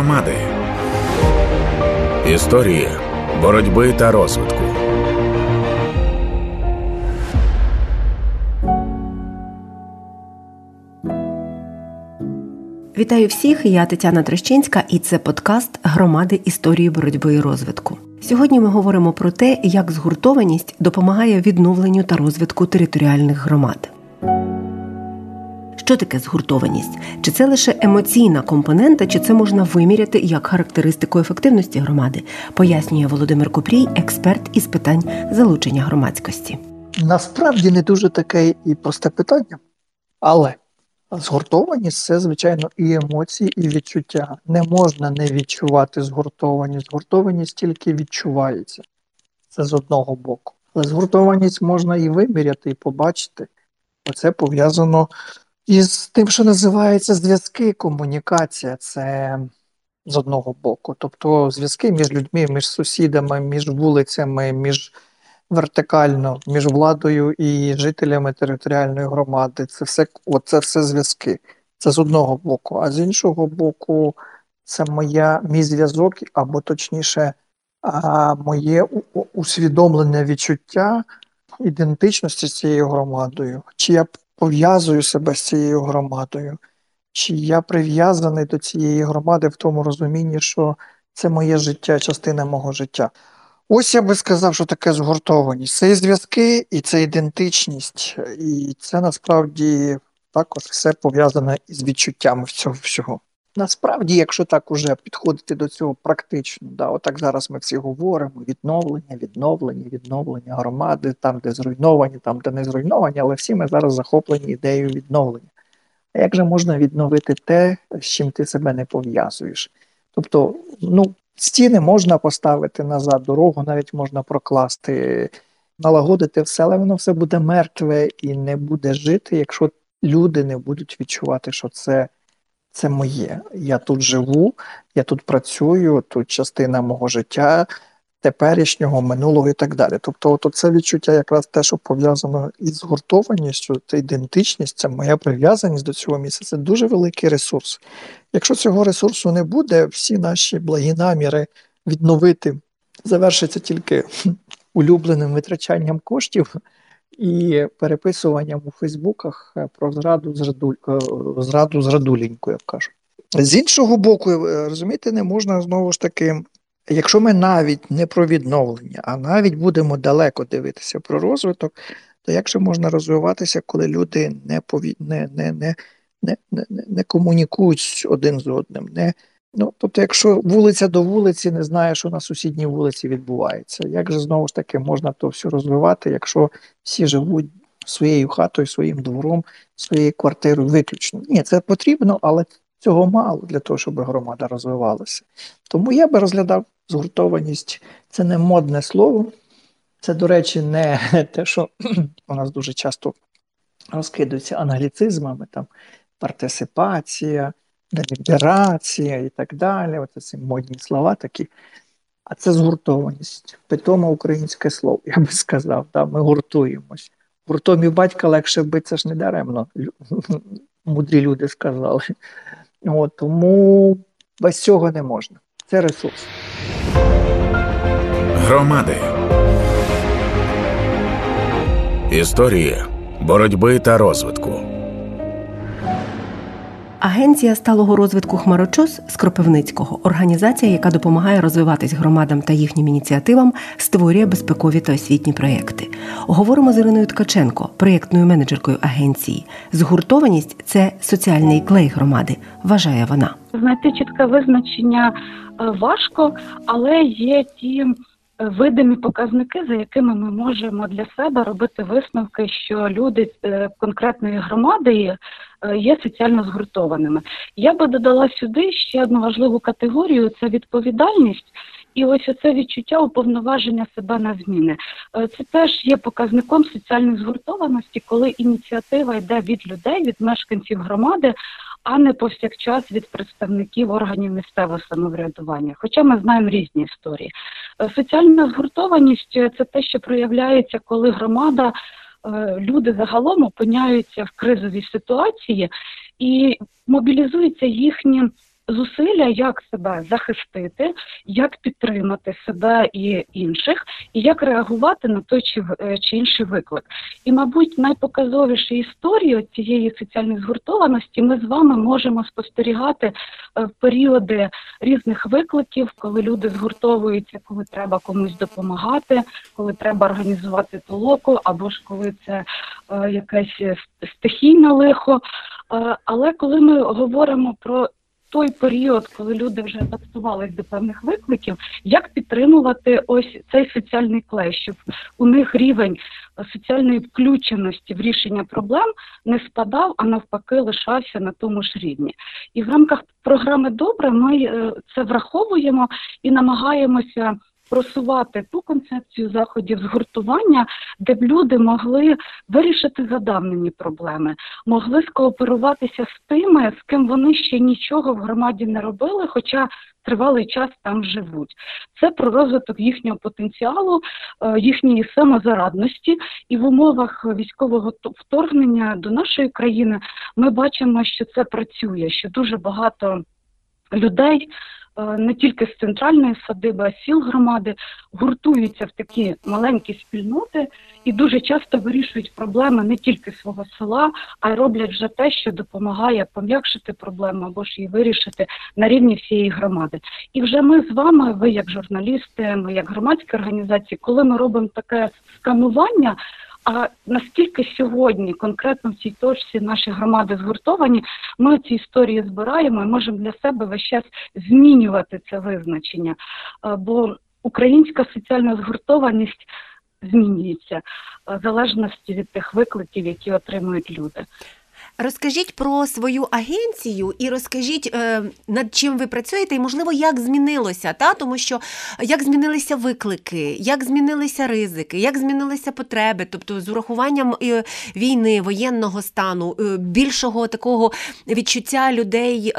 Громади. Історії боротьби та розвитку. Вітаю всіх. Я Тетяна Трещинська, і це подкаст Громади історії боротьби і розвитку. Сьогодні ми говоримо про те, як згуртованість допомагає відновленню та розвитку територіальних громад. Що таке згуртованість? Чи це лише емоційна компонента, чи це можна виміряти як характеристику ефективності громади? Пояснює Володимир Купрій, експерт із питань залучення громадськості. Насправді не дуже таке і просте питання, але згуртованість це, звичайно, і емоції, і відчуття. Не можна не відчувати згуртованість. Згуртованість тільки відчувається. Це з одного боку. Але згуртованість можна і виміряти, і побачити. Оце пов'язано і з тим, що називається зв'язки, комунікація, це з одного боку. Тобто зв'язки між людьми, між сусідами, між вулицями, між вертикально, між владою і жителями територіальної громади. Це все оце все зв'язки. Це з одного боку. А з іншого боку, це моя мій зв'язок, або точніше, а, моє усвідомлене відчуття ідентичності з цією громадою. Чи я пов'язую себе з цією громадою, чи я прив'язаний до цієї громади в тому розумінні, що це моє життя, частина мого життя. Ось я би сказав, що таке згуртованість. Це і зв'язки, і це ідентичність, і це насправді також все пов'язане із відчуттями цього всього. Насправді, якщо так уже підходити до цього практично, да, отак зараз ми всі говоримо: відновлення, відновлення, відновлення громади, там, де зруйновані, там, де не зруйновані, але всі ми зараз захоплені ідеєю відновлення. А як же можна відновити те, з чим ти себе не пов'язуєш? Тобто, ну, стіни можна поставити назад, дорогу навіть можна прокласти, налагодити все, але воно все буде мертве і не буде жити, якщо люди не будуть відчувати, що це це моє. Я тут живу, я тут працюю, тут частина мого життя, теперішнього, минулого і так далі. Тобто, от це відчуття, якраз те, що пов'язано із згуртованістю, це ідентичність, це моя прив'язаність до цього місця, це дуже великий ресурс. Якщо цього ресурсу не буде, всі наші благі наміри відновити завершиться тільки улюбленим витрачанням коштів і переписуванням у Фейсбуках е, про зраду зраду, е, зраду зрадуленьку, як кажуть. З іншого боку, е, розумієте, не можна знову ж таки, якщо ми навіть не про відновлення, а навіть будемо далеко дивитися про розвиток, то як же можна розвиватися, коли люди не пові... не, не, не, не, не, не комунікують один з одним, не Ну, тобто, якщо вулиця до вулиці не знає, що на сусідній вулиці відбувається, як же знову ж таки можна то все розвивати, якщо всі живуть своєю хатою, своїм двором, своєю квартирою виключно? Ні, це потрібно, але цього мало для того, щоб громада розвивалася. Тому я би розглядав згуртованість, це не модне слово, це, до речі, не те, що у нас дуже часто розкидаються англіцизмами, там партисипація деліберація і так далі. Оце ці модні слова такі. А це згуртованість. Питоме українське слово, я би сказав. Да? Ми гуртуємось. Гуртом і батька легше бити, це ж не даремно. Мудрі люди сказали. От, Тому без цього не можна. Це ресурс. Громади. Історії боротьби та розвитку. Агенція сталого розвитку Хмарочос з Кропивницького організація, яка допомагає розвиватись громадам та їхнім ініціативам, створює безпекові та освітні проєкти. Говоримо з Іриною Ткаченко, проєктною менеджеркою агенції. Згуртованість це соціальний клей громади, вважає вона. Знайти чітке визначення е, важко, але є ті видимі показники, за якими ми можемо для себе робити висновки, що люди е, конкретної громади е, є соціально згуртованими. Я би додала сюди ще одну важливу категорію це відповідальність. І ось оце відчуття уповноваження себе на зміни. Е, це теж є показником соціальної згуртованості, коли ініціатива йде від людей, від мешканців громади, а не повсякчас від представників органів місцевого самоврядування. Хоча ми знаємо різні історії. Е, соціальна згуртованість це те, що проявляється, коли громада, е, люди загалом опиняються в кризовій ситуації і мобілізуються їхні зусилля, як себе захистити, як підтримати себе і інших, і як реагувати на той чи е, чи інший виклик. І, мабуть, найпоказовіші історії цієї соціальної згуртованості ми з вами можемо спостерігати е, в періоди різних викликів, коли люди згуртовуються, коли треба комусь допомагати, коли треба організувати толоку, або ж коли це е, якесь стихійне лихо. Але коли ми говоримо про той період, коли люди вже адаптувалися до певних викликів, як підтримувати ось цей соціальний клей, щоб у них рівень соціальної включеності в рішення проблем не спадав, а навпаки, лишався на тому ж рівні. І в рамках програми Добре ми е, це враховуємо і намагаємося просувати ту концепцію заходів згуртування, де б люди могли вирішити задавнені проблеми, могли скооперуватися з тими, з ким вони ще нічого в громаді не робили, хоча тривалий час там живуть. Це про розвиток їхнього потенціалу, е, їхньої самозарадності, і в умовах військового вторгнення до нашої країни ми бачимо, що це працює, що дуже багато людей. Е, не тільки з центральної садиби, а сіл громади гуртуються в такі маленькі спільноти і дуже часто вирішують проблеми не тільки свого села, а й роблять вже те, що допомагає пом'якшити проблему або ж її вирішити на рівні всієї громади. І вже ми з вами, ви як журналісти, ми як громадські організації, коли ми робимо таке сканування. А наскільки сьогодні, конкретно в цій точці наші громади згуртовані, ми ці історії збираємо і можемо для себе весь час змінювати це визначення. Бо українська соціальна згуртованість змінюється в залежності від тих викликів, які отримують люди. Розкажіть про свою агенцію і розкажіть, е, над чим ви працюєте, і можливо, як змінилося, та тому що як змінилися виклики, як змінилися ризики, як змінилися потреби, тобто з урахуванням е, війни, воєнного стану, е, більшого такого відчуття людей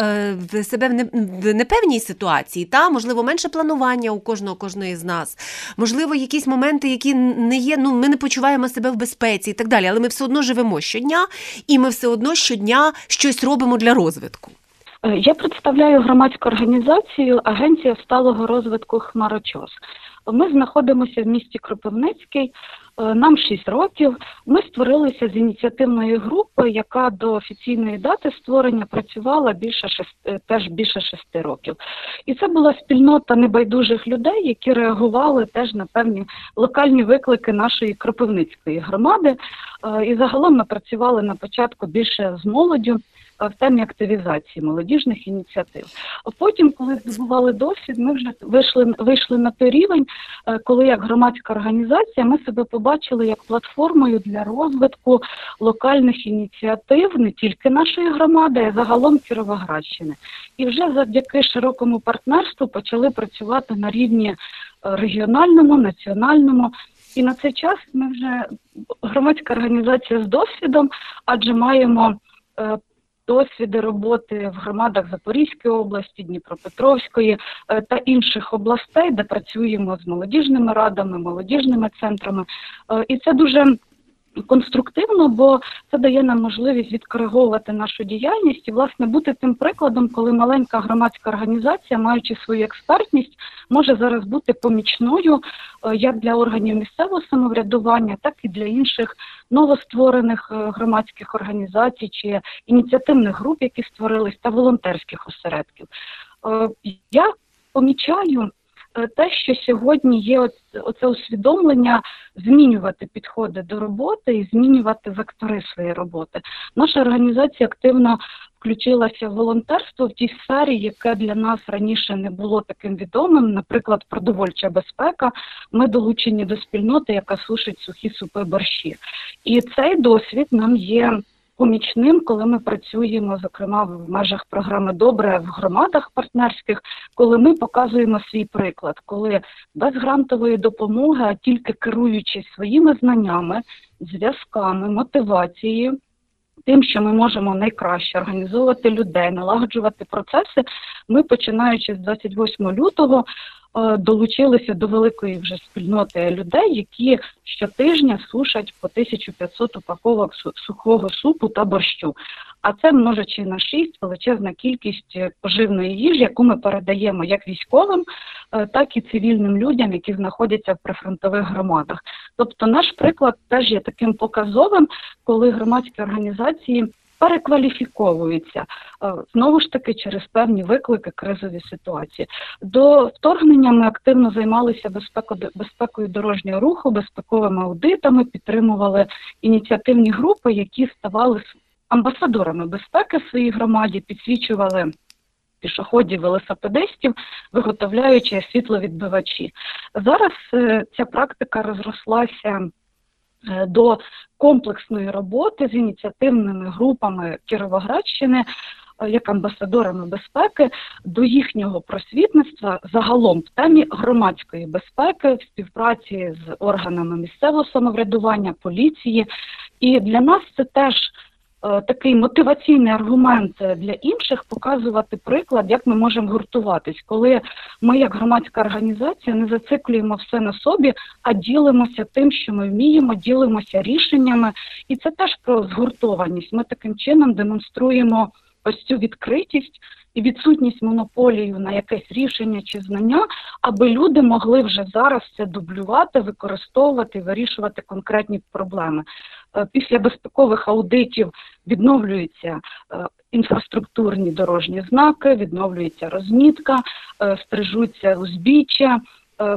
в себе в непевній ситуації, та можливо менше планування у кожного кожної з нас, можливо, якісь моменти, які не є. Ну, ми не почуваємо себе в безпеці і так далі, але ми все одно живемо щодня, і ми все одно щодня щось робимо для розвитку? Е, я представляю громадську організацію Агенція сталого розвитку Хмарочос. Ми знаходимося в місті Кропивницький. Е, нам 6 років. Ми створилися з ініціативної групи, яка до офіційної дати створення працювала більше шести, теж більше шести років. І це була спільнота небайдужих людей, які реагували теж на певні локальні виклики нашої Кропивницької громади. Е, і загалом ми працювали на початку більше з молоддю. Е, в темі активізації молодіжних ініціатив. Потім, коли здобували досвід, ми вже вийшли вийшли на той рівень, е, коли як громадська організація ми себе побачили як платформою для розвитку локальних ініціатив не тільки нашої громади, а загалом Кіровоградщини. І вже завдяки широкому партнерству почали працювати на рівні е, регіональному, національному. І на цей час ми вже громадська організація з досвідом, адже маємо досвіди роботи в громадах Запорізької області, Дніпропетровської е, та інших областей, де працюємо з молодіжними радами, молодіжними центрами, е, і це дуже конструктивно, бо це дає нам можливість відкориговувати нашу діяльність і власне бути тим прикладом, коли маленька громадська організація, маючи свою експертність, може зараз бути помічною е, як для органів місцевого самоврядування, так і для інших новостворених е, громадських організацій чи ініціативних груп, які створились, та волонтерських осередків. Е, я помічаю. Е, те, що сьогодні є оце усвідомлення змінювати підходи до роботи і змінювати вектори своєї роботи. Наша організація активно включилася в волонтерство в тій сфері, яке для нас раніше не було таким відомим. Наприклад, продовольча безпека. Ми долучені до спільноти, яка сушить сухі супи борщі, і цей досвід нам є помічним, коли ми працюємо, зокрема в межах програми Добре в громадах партнерських, коли ми показуємо свій приклад, коли без грантової допомоги, а тільки керуючись своїми знаннями, зв'язками, мотивацією. Тим, що ми можемо найкраще організовувати людей, налагоджувати процеси. Ми починаючи з 28 лютого долучилися до великої вже спільноти людей, які щотижня сушать по 1500 упаковок сухого супу та борщу. А це множачи на 6 величезна кількість поживної їжі, яку ми передаємо як військовим, так і цивільним людям, які знаходяться в прифронтових громадах. Тобто, наш приклад теж є таким показовим, коли громадські організації перекваліфіковуються е, знову ж таки через певні виклики кризові ситуації. До вторгнення ми активно займалися безпекою дорожнього руху, безпековими аудитами, підтримували ініціативні групи, які ставали амбасадорами безпеки в своїй громаді, підсвічували. Пішоходів, велосипедистів, виготовляючи світловідбивачі. Зараз е, ця практика розрослася до комплексної роботи з ініціативними групами Кіровоградщини. Е, як амбасадорами безпеки до їхнього просвітництва загалом в темі громадської безпеки в співпраці з органами місцевого самоврядування, поліції, і для нас це теж Е, такий мотиваційний аргумент для інших показувати приклад, як ми можемо гуртуватись, коли ми, як громадська організація, не зациклюємо все на собі, а ділимося тим, що ми вміємо, ділимося рішеннями, і це теж про згуртованість. Ми таким чином демонструємо ось цю відкритість і відсутність монополію на якесь рішення чи знання, аби люди могли вже зараз це дублювати, використовувати, вирішувати конкретні проблеми. Е, після безпекових аудитів відновлюються е, інфраструктурні дорожні знаки, відновлюється розмітка, е, стрижуться узбіччя.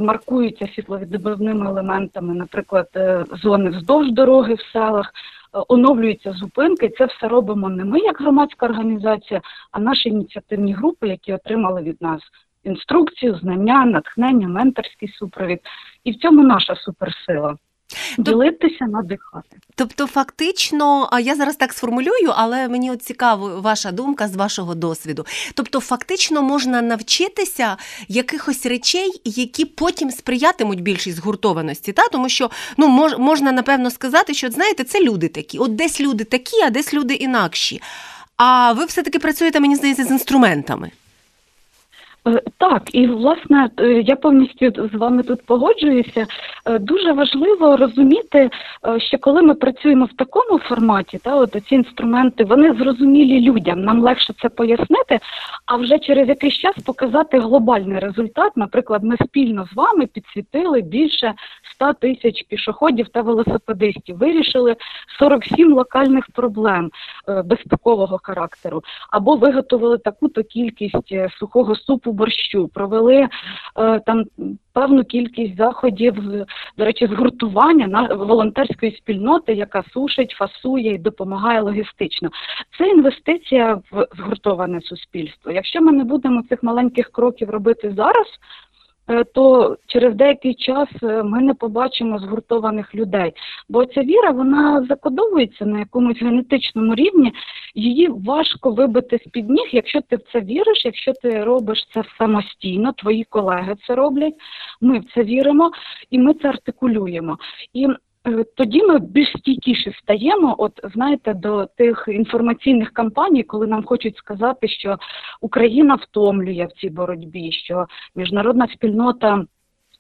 Маркуються світловідбивними елементами, наприклад, зони вздовж дороги в селах, оновлюються зупинки. Це все робимо не ми, як громадська організація, а наші ініціативні групи, які отримали від нас інструкцію, знання, натхнення, менторський супровід. І в цьому наша суперсила. Ділитися, надихати. Тобто, фактично, я зараз так сформулюю, але мені от цікава ваша думка з вашого досвіду. Тобто, фактично можна навчитися якихось речей, які потім сприятимуть більшій згуртованості. Та? Тому що ну, мож, можна напевно сказати, що знаєте, це люди такі. От десь люди такі, а десь люди інакші. А ви все-таки працюєте, мені здається, з інструментами. Е, так, і власне е, я повністю з вами тут погоджуюся. Е, дуже важливо розуміти, що коли ми працюємо в такому форматі, та от ці інструменти вони зрозумілі людям. Нам легше це пояснити, а вже через якийсь час показати глобальний результат. Наприклад, ми спільно з вами підсвітили більше 100 тисяч пішоходів та велосипедистів. Вирішили 47 локальних проблем безпекового характеру, або виготовили таку-то кількість сухого супу борщу, провели е, там певну кількість заходів до речі, згуртування на волонтерської спільноти, яка сушить, фасує і допомагає логістично. Це інвестиція в згуртоване суспільство. Якщо ми не будемо цих маленьких кроків робити зараз. Е, то через деякий час е, ми не побачимо згуртованих людей. Бо ця віра вона закодовується на якомусь генетичному рівні, її важко вибити з під ніг, якщо ти в це віриш, якщо ти робиш це самостійно, твої колеги це роблять, ми в це віримо і ми це артикулюємо. І тоді ми більш стійкіше стаємо, от знаєте, до тих інформаційних кампаній, коли нам хочуть сказати, що Україна втомлює в цій боротьбі, що міжнародна спільнота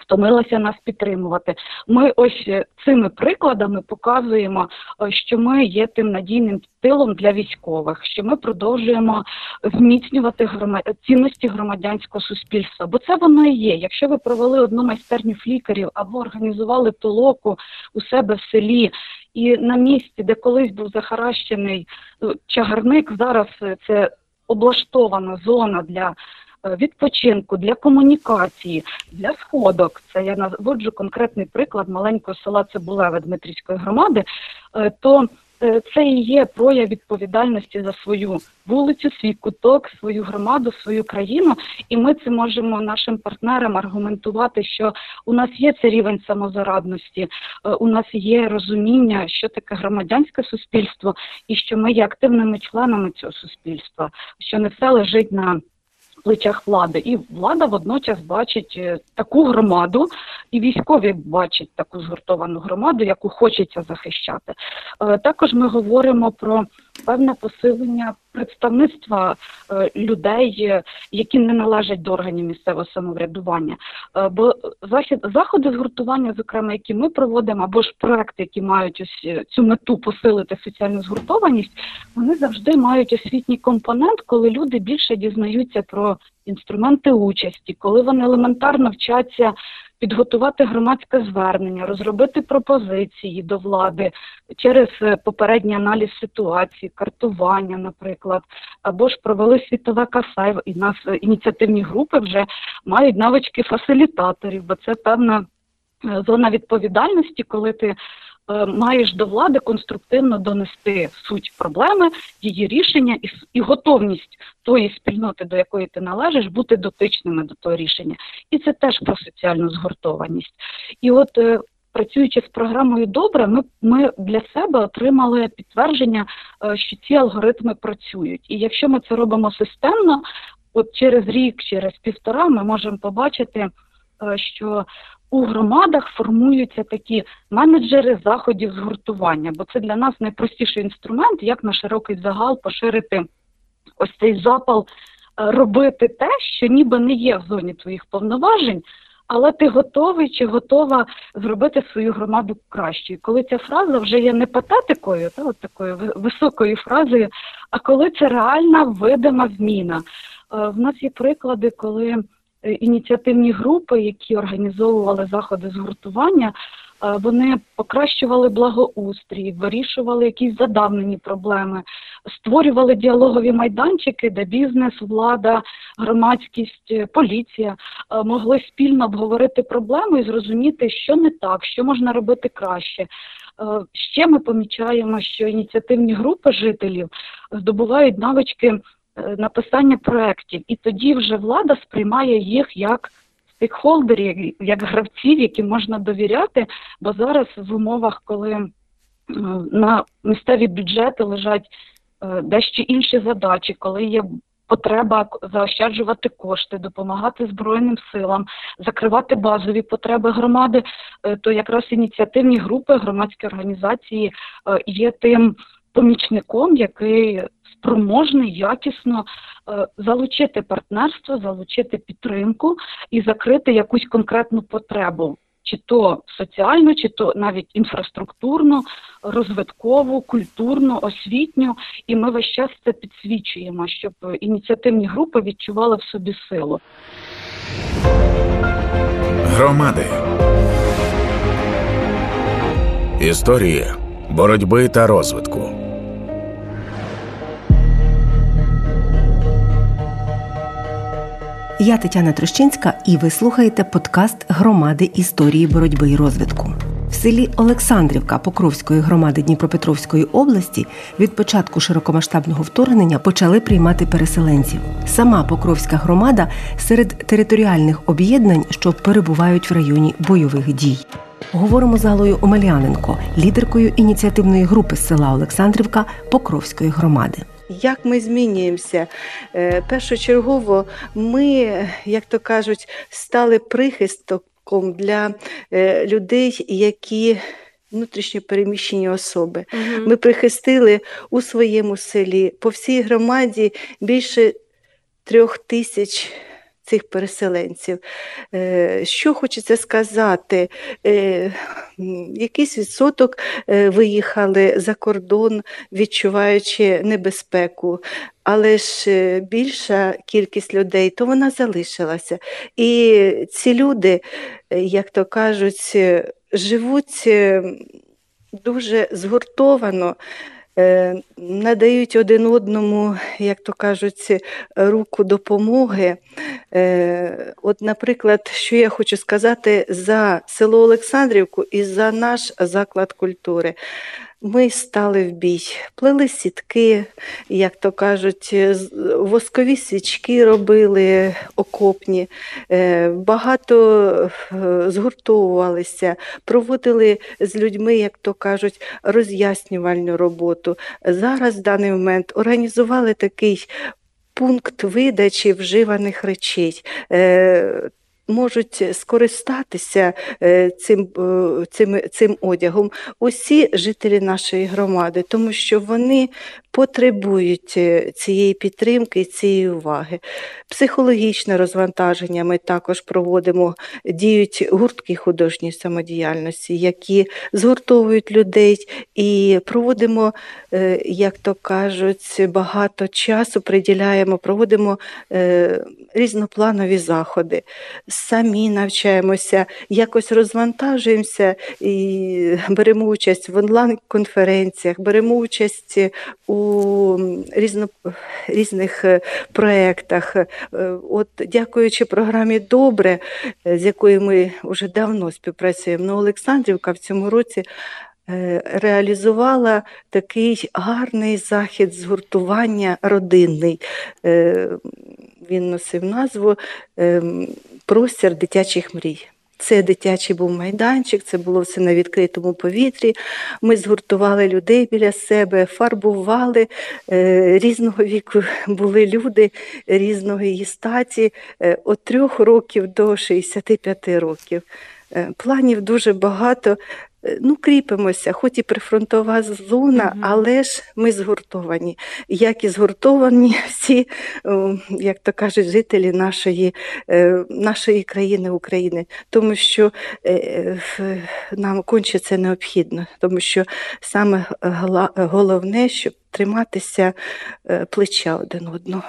втомилася нас підтримувати. Ми ось е, цими прикладами показуємо, е, що ми є тим надійним тилом для військових, що ми продовжуємо зміцнювати громад... цінності громадянського суспільства. Бо це воно і є. Якщо ви провели одну майстерню флікерів або організували толоку у себе в селі. І на місці, де колись був захаращений ну, чагарник, зараз це облаштована зона для Е, відпочинку, для комунікації, для сходок. Це я наводжу конкретний приклад маленького села Цибулеве Дмитрівської громади. Е, то е, це і є прояв відповідальності за свою вулицю, свій куток, свою громаду, свою країну, і ми це можемо нашим партнерам аргументувати, що у нас є цей рівень самозарадності, у нас є розуміння, що таке громадянське суспільство, і що ми є активними членами цього суспільства, що не все лежить на плечах влади, і влада водночас бачить е, таку громаду, і військові бачать таку згуртовану громаду, яку хочеться захищати. Е, також ми говоримо про певне посилення представництва е, людей, які не належать до органів місцевого самоврядування. Е, бо захід заходи згуртування, зокрема, які ми проводимо, або ж проекти, які мають ось цю мету посилити соціальну згуртованість, вони завжди мають освітній компонент, коли люди більше дізнаються про інструменти участі, коли вони елементарно вчаться підготувати громадське звернення, розробити пропозиції до влади через е, попередній аналіз ситуації, картування, наприклад, або ж провели світове касай, і нас е, ініціативні групи вже мають навички фасилітаторів, бо це певна е, зона відповідальності, коли ти маєш до влади конструктивно донести суть проблеми, її рішення і і готовність тої спільноти, до якої ти належиш, бути дотичними до того рішення. І це теж про соціальну згуртованість. І от е, працюючи з програмою добре, ми ми для себе отримали підтвердження, е, що ці алгоритми працюють. І якщо ми це робимо системно, от через рік, через півтора, ми можемо побачити, що у громадах формуються такі менеджери заходів згуртування, бо це для нас найпростіший інструмент, як на широкий загал поширити ось цей запал, е, робити те, що ніби не є в зоні твоїх повноважень. Але ти готовий чи готова зробити свою громаду кращою. Коли ця фраза вже є не патетикою, та от такою високою фразою, а коли це реальна видима зміна. Е, в нас є приклади, коли ініціативні групи, які організовували заходи згуртування, е, вони покращували благоустрій, вирішували якісь задавнені проблеми, створювали діалогові майданчики, де бізнес, влада, громадськість, е, поліція могли спільно обговорити проблему і зрозуміти, що не так, що можна робити краще. Ще ми помічаємо, що ініціативні групи жителів здобувають навички Е, написання проєктів, і тоді вже влада сприймає їх як стейкхолдерів, як гравців, яким можна довіряти, бо зараз в умовах, коли е, на місцеві бюджети лежать е, дещо інші задачі, коли є потреба заощаджувати кошти, допомагати Збройним силам, закривати базові потреби громади, то якраз ініціативні групи, громадські організації є тим помічником, який спроможний якісно е, залучити партнерство, залучити підтримку і закрити якусь конкретну потребу. Чи то соціальну, чи то навіть інфраструктурну, розвиткову, культурну, освітню, і ми весь час це підсвічуємо, щоб ініціативні групи відчували в собі силу. Громади історії боротьби та розвитку. Я Тетяна Трощинська, і ви слухаєте подкаст громади історії боротьби і розвитку. В селі Олександрівка Покровської громади Дніпропетровської області від початку широкомасштабного вторгнення почали приймати переселенців. Сама Покровська громада серед територіальних об'єднань, що перебувають в районі бойових дій. Говоримо з Галою Омеляненко, лідеркою ініціативної групи з села Олександрівка Покровської громади. Як ми змінюємося? Е, першочергово ми, як то кажуть, стали прихистком для е, людей, які внутрішньо переміщені особи. Угу. Ми прихистили у своєму селі по всій громаді більше трьох тисяч цих переселенців. Е, що хочеться сказати, е, якийсь відсоток е, виїхали за кордон, відчуваючи небезпеку, але ж більша кількість людей, то вона залишилася. І ці люди, як то кажуть, живуть дуже згуртовано. Е, надають один одному, як то кажуть, руку допомоги. Е, от, наприклад, що я хочу сказати за село Олександрівку і за наш заклад культури. Ми стали в бій, плели сітки, як то кажуть, воскові свічки робили окопні, е, багато е, згуртовувалися, проводили з людьми, як то кажуть, роз'яснювальну роботу. Зараз в даний момент організували такий пункт видачі вживаних речей. Можуть скористатися е, цим е, цим, цим одягом усі жителі нашої громади, тому що вони потребують е, цієї підтримки і цієї уваги. Психологічне розвантаження ми також проводимо, діють гуртки художньої самодіяльності, які згуртовують людей і проводимо, як то кажуть, багато часу приділяємо, проводимо різнопланові заходи самі навчаємося, якось розвантажуємося і беремо участь в онлайн-конференціях, беремо участь у різно, різних е, проєктах. Е, от, Дякуючи програмі Добре, з якою ми вже давно співпрацюємо, ну, Олександрівка в цьому році. Е, реалізувала такий гарний захід згуртування родинний. Він носив назву ем, простір дитячих мрій. Це дитячий був майданчик, це було все на відкритому повітрі. Ми згуртували людей біля себе, фарбували е, різного віку були люди різного її статі е, від трьох років до 65 років. Е, планів дуже багато. Е, ну, кріпимося, хоч і прифронтова зона, угу. але ж ми згуртовані. Як і згуртовані всі, як то кажуть, жителі нашої е, нашої країни України, тому що е, нам конче це необхідно, тому що саме головне, щоб триматися плеча один одного.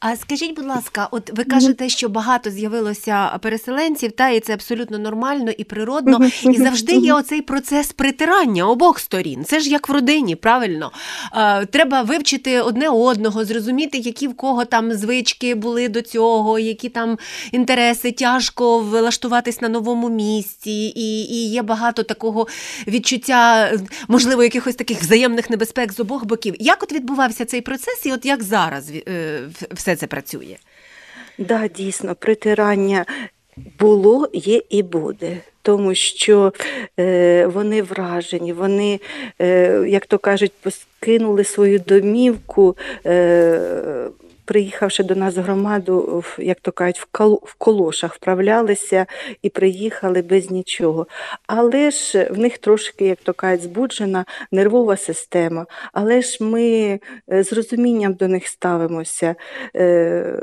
А скажіть, будь ласка, от ви кажете, що багато з'явилося переселенців, та і це абсолютно нормально і природно, і завжди є оцей процес притирання обох сторін. Це ж як в родині, правильно? Е, Треба вивчити одне одного, зрозуміти, які в кого там звички були до цього, які там інтереси, тяжко влаштуватись на новому місці, і, і є багато такого відчуття, можливо, якихось таких взаємних небезпек з обох боків. Як от відбувався цей процес, і от як зараз? Е, все це працює? Так, да, дійсно, притирання було, є і буде. Тому що е, вони вражені, вони, е, як то кажуть, поскинули свою домівку. Е, приїхавши до нас громаду, як то кажуть, в колошах вправлялися і приїхали без нічого. Але ж в них трошки, як то кажуть, збуджена нервова система. Але ж ми е, з розумінням до них ставимося. Е,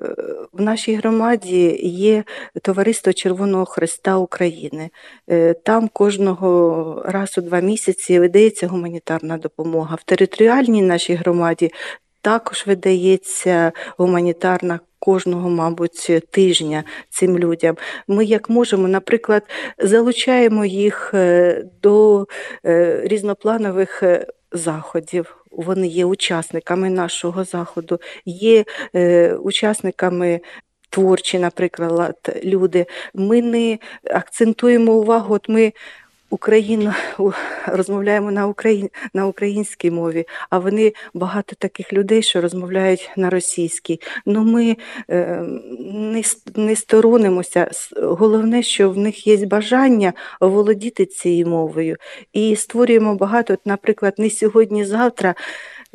в нашій громаді є товариство Червоного Христа України. Е, там кожного разу два місяці видається гуманітарна допомога. В територіальній нашій громаді також видається гуманітарна кожного, мабуть, тижня цим людям. Ми, як можемо, наприклад, залучаємо їх е, до е, різнопланових е, заходів. Вони є учасниками нашого заходу, є учасниками. Творчі, наприклад, люди. Ми не акцентуємо увагу. От ми Україна розмовляємо на Україн, на українській мові, а вони багато таких людей, що розмовляють на російській. Ну ми е, не не сторонимося. Головне, що в них є бажання володіти цією мовою. І створюємо багато, от, наприклад, не сьогодні-завтра.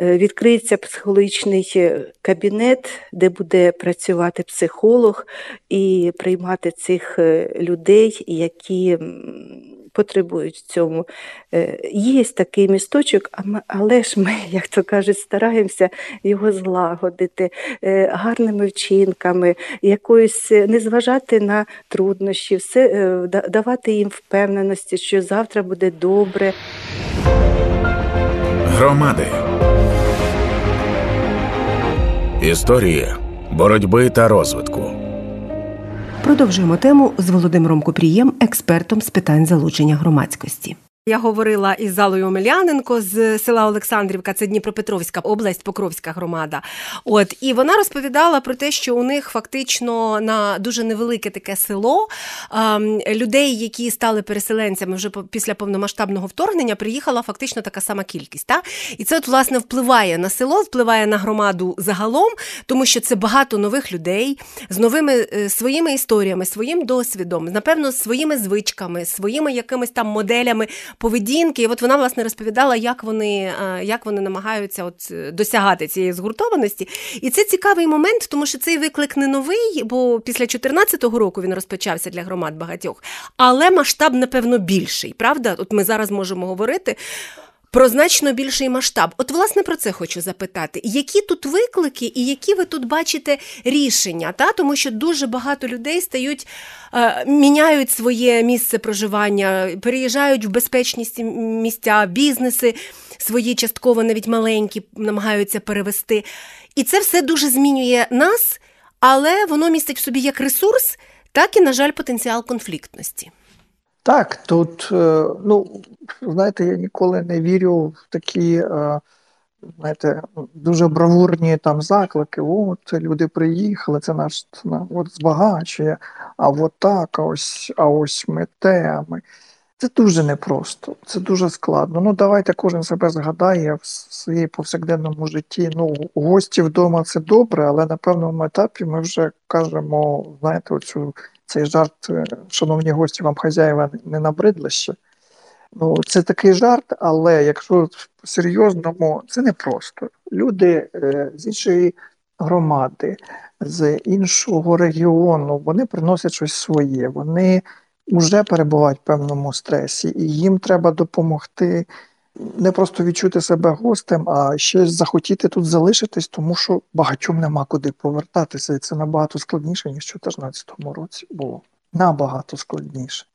Е, відкриється психологічний е, кабінет, де буде працювати психолог і приймати цих е, людей, які потребують цьому. Е, є такий місточок, але ж ми, як то кажуть, стараємося його злагодити е, гарними вчинками, якоюсь е, не зважати на труднощі, все давати їм впевненості, що завтра буде добре. Громади. Історія боротьби та розвитку. Продовжуємо тему з Володимиром Купрієм, експертом з питань залучення громадськості. Я говорила із Залою Омеляненко з села Олександрівка, це Дніпропетровська область, Покровська громада. От і вона розповідала про те, що у них фактично на дуже невелике таке село ем, людей, які стали переселенцями вже після повномасштабного вторгнення, приїхала фактично така сама кількість. Та? І це от власне впливає на село, впливає на громаду загалом, тому що це багато нових людей з новими е, своїми історіями, своїм досвідом, напевно, своїми звичками, своїми якимись там моделями поведінки. І от вона власне розповідала, як вони е, як вони намагаються от досягати цієї згуртованості. І це цікавий момент, тому що цей виклик не новий, бо після 2014 року він розпочався для громад багатьох, але масштаб, напевно, більший. Правда? От ми зараз можемо говорити про значно більший масштаб. От, власне, про це хочу запитати. Які тут виклики і які ви тут бачите рішення? Та? Тому що дуже багато людей стають, е, міняють своє місце проживання, переїжджають в безпечність місця, бізнеси свої частково навіть маленькі, намагаються перевести. І це все дуже змінює нас, але воно містить в собі як ресурс, так і, на жаль, потенціал конфліктності. Так, тут, е, ну, знаєте, я ніколи не вірю в такі, е, знаєте, дуже бравурні там заклики. От люди приїхали, це наш от збагачує, а от так, а ось, а ось ми те. Ми. Це дуже непросто, це дуже складно. Ну, давайте кожен себе згадає в своїй повсякденному житті. Ну, гості вдома це добре, але на певному етапі ми вже кажемо, знаєте, оцю цей жарт, е, шановні гості, вам хазяїва не набридли ще. Ну, Це такий жарт, але якщо по-серйозному, це не просто. Люди е, з іншої громади, з іншого регіону, вони приносять щось своє, вони вже перебувають в певному стресі, і їм треба допомогти не просто відчути себе гостем, а ще захотіти тут залишитись, тому що багатьом нема куди повертатися. І це набагато складніше, ніж у 2014 році було. Набагато складніше.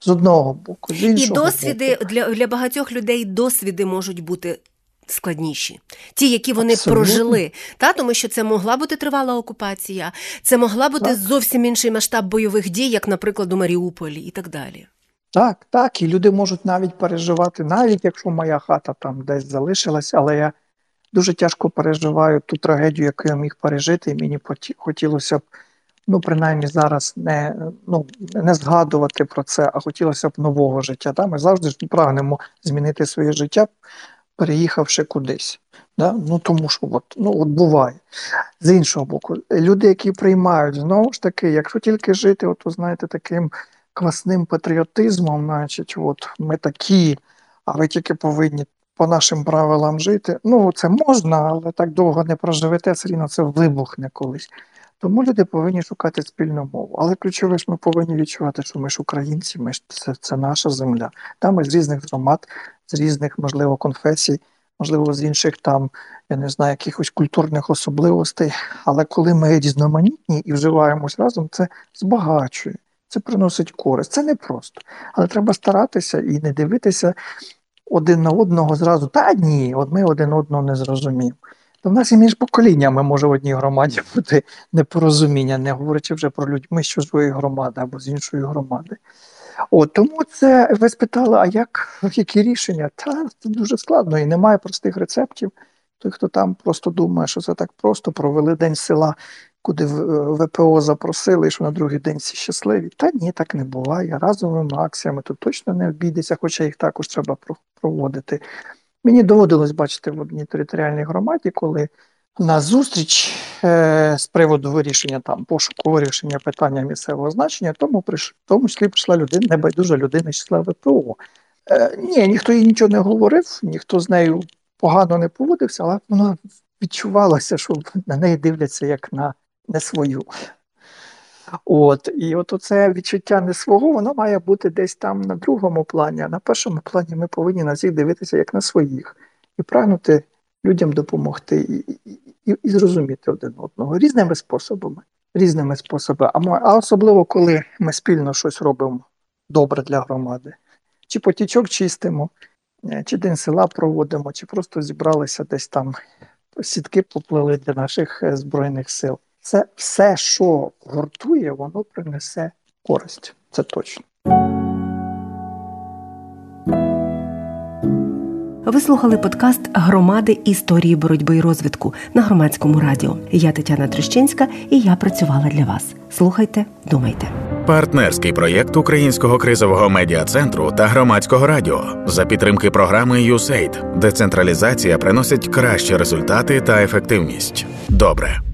З одного боку, з іншого І досвіди боку. для для багатьох людей досвіди можуть бути складніші, ті, які вони Абсолютно. прожили. Та Тому що це могла бути тривала окупація, це могла бути так. зовсім інший масштаб бойових дій, як, наприклад, у Маріуполі і так далі. Так, так, і люди можуть навіть переживати, навіть якщо моя хата там десь залишилась, але я дуже тяжко переживаю ту трагедію, яку я міг пережити, і мені хотілося б, ну, принаймні зараз не ну, не згадувати про це, а хотілося б нового життя. Да? Ми завжди ж прагнемо змінити своє життя, переїхавши кудись. Да? Ну тому що от, ну, от буває. З іншого боку, люди, які приймають, знову ж таки, якщо тільки жити, от, знаєте, таким квасним патріотизмом, значить, от ми такі, а ви тільки повинні по нашим правилам жити. Ну, це можна, але так довго не проживете, все рівно це вибухне колись. Тому люди повинні шукати спільну мову. Але ключове ж ми повинні відчувати, що ми ж українці, ми ж це, це наша земля. Там ми з різних громад, з різних, можливо, конфесій, можливо, з інших там, я не знаю, якихось культурних особливостей. Але коли ми різноманітні і вживаємось разом, це збагачує це приносить користь. Це непросто. Але треба старатися і не дивитися один на одного зразу. Та ні, от ми один одного не зрозуміємо. То в нас і між поколіннями може в одній громаді бути непорозуміння, не говорячи вже про людьми з чужої громади або з іншої громади. От, Тому це ви спитали, а як які рішення? Та це дуже складно і немає простих рецептів. Той, хто там просто думає, що це так просто, провели день села куди ВПО запросили, що на другий день всі щасливі. Та ні, так не буває. Разовими акціями тут точно не обійдеться, хоча їх також треба проводити. Мені доводилось бачити в одній територіальній громаді, коли на зустріч е, з приводу вирішення там пошуку вирішення питання місцевого значення, тому приш, в тому числі прийшла людина, небайдужа людина числа ВПО. Е, Ні, ніхто їй нічого не говорив, ніхто з нею погано не поводився, але воно відчувалося, що на неї дивляться як на не свою. От, І от оце відчуття не свого, воно має бути десь там на другому плані, а на першому плані ми повинні на всіх дивитися як на своїх і прагнути людям допомогти і, і, і зрозуміти один одного різними способами. Різними способами, а, особливо, коли ми спільно щось робимо добре для громади, чи потічок чистимо, чи день села проводимо, чи просто зібралися десь там, сітки поплили для наших е, збройних сил. Це все, що гуртує, воно принесе користь. Це точно. Ви слухали подкаст Громади історії боротьби і розвитку на громадському радіо. Я Тетяна Трещинська і я працювала для вас. Слухайте, думайте. Партнерський проєкт Українського кризового медіа центру та громадського радіо за підтримки програми USAID. Децентралізація приносить кращі результати та ефективність. Добре.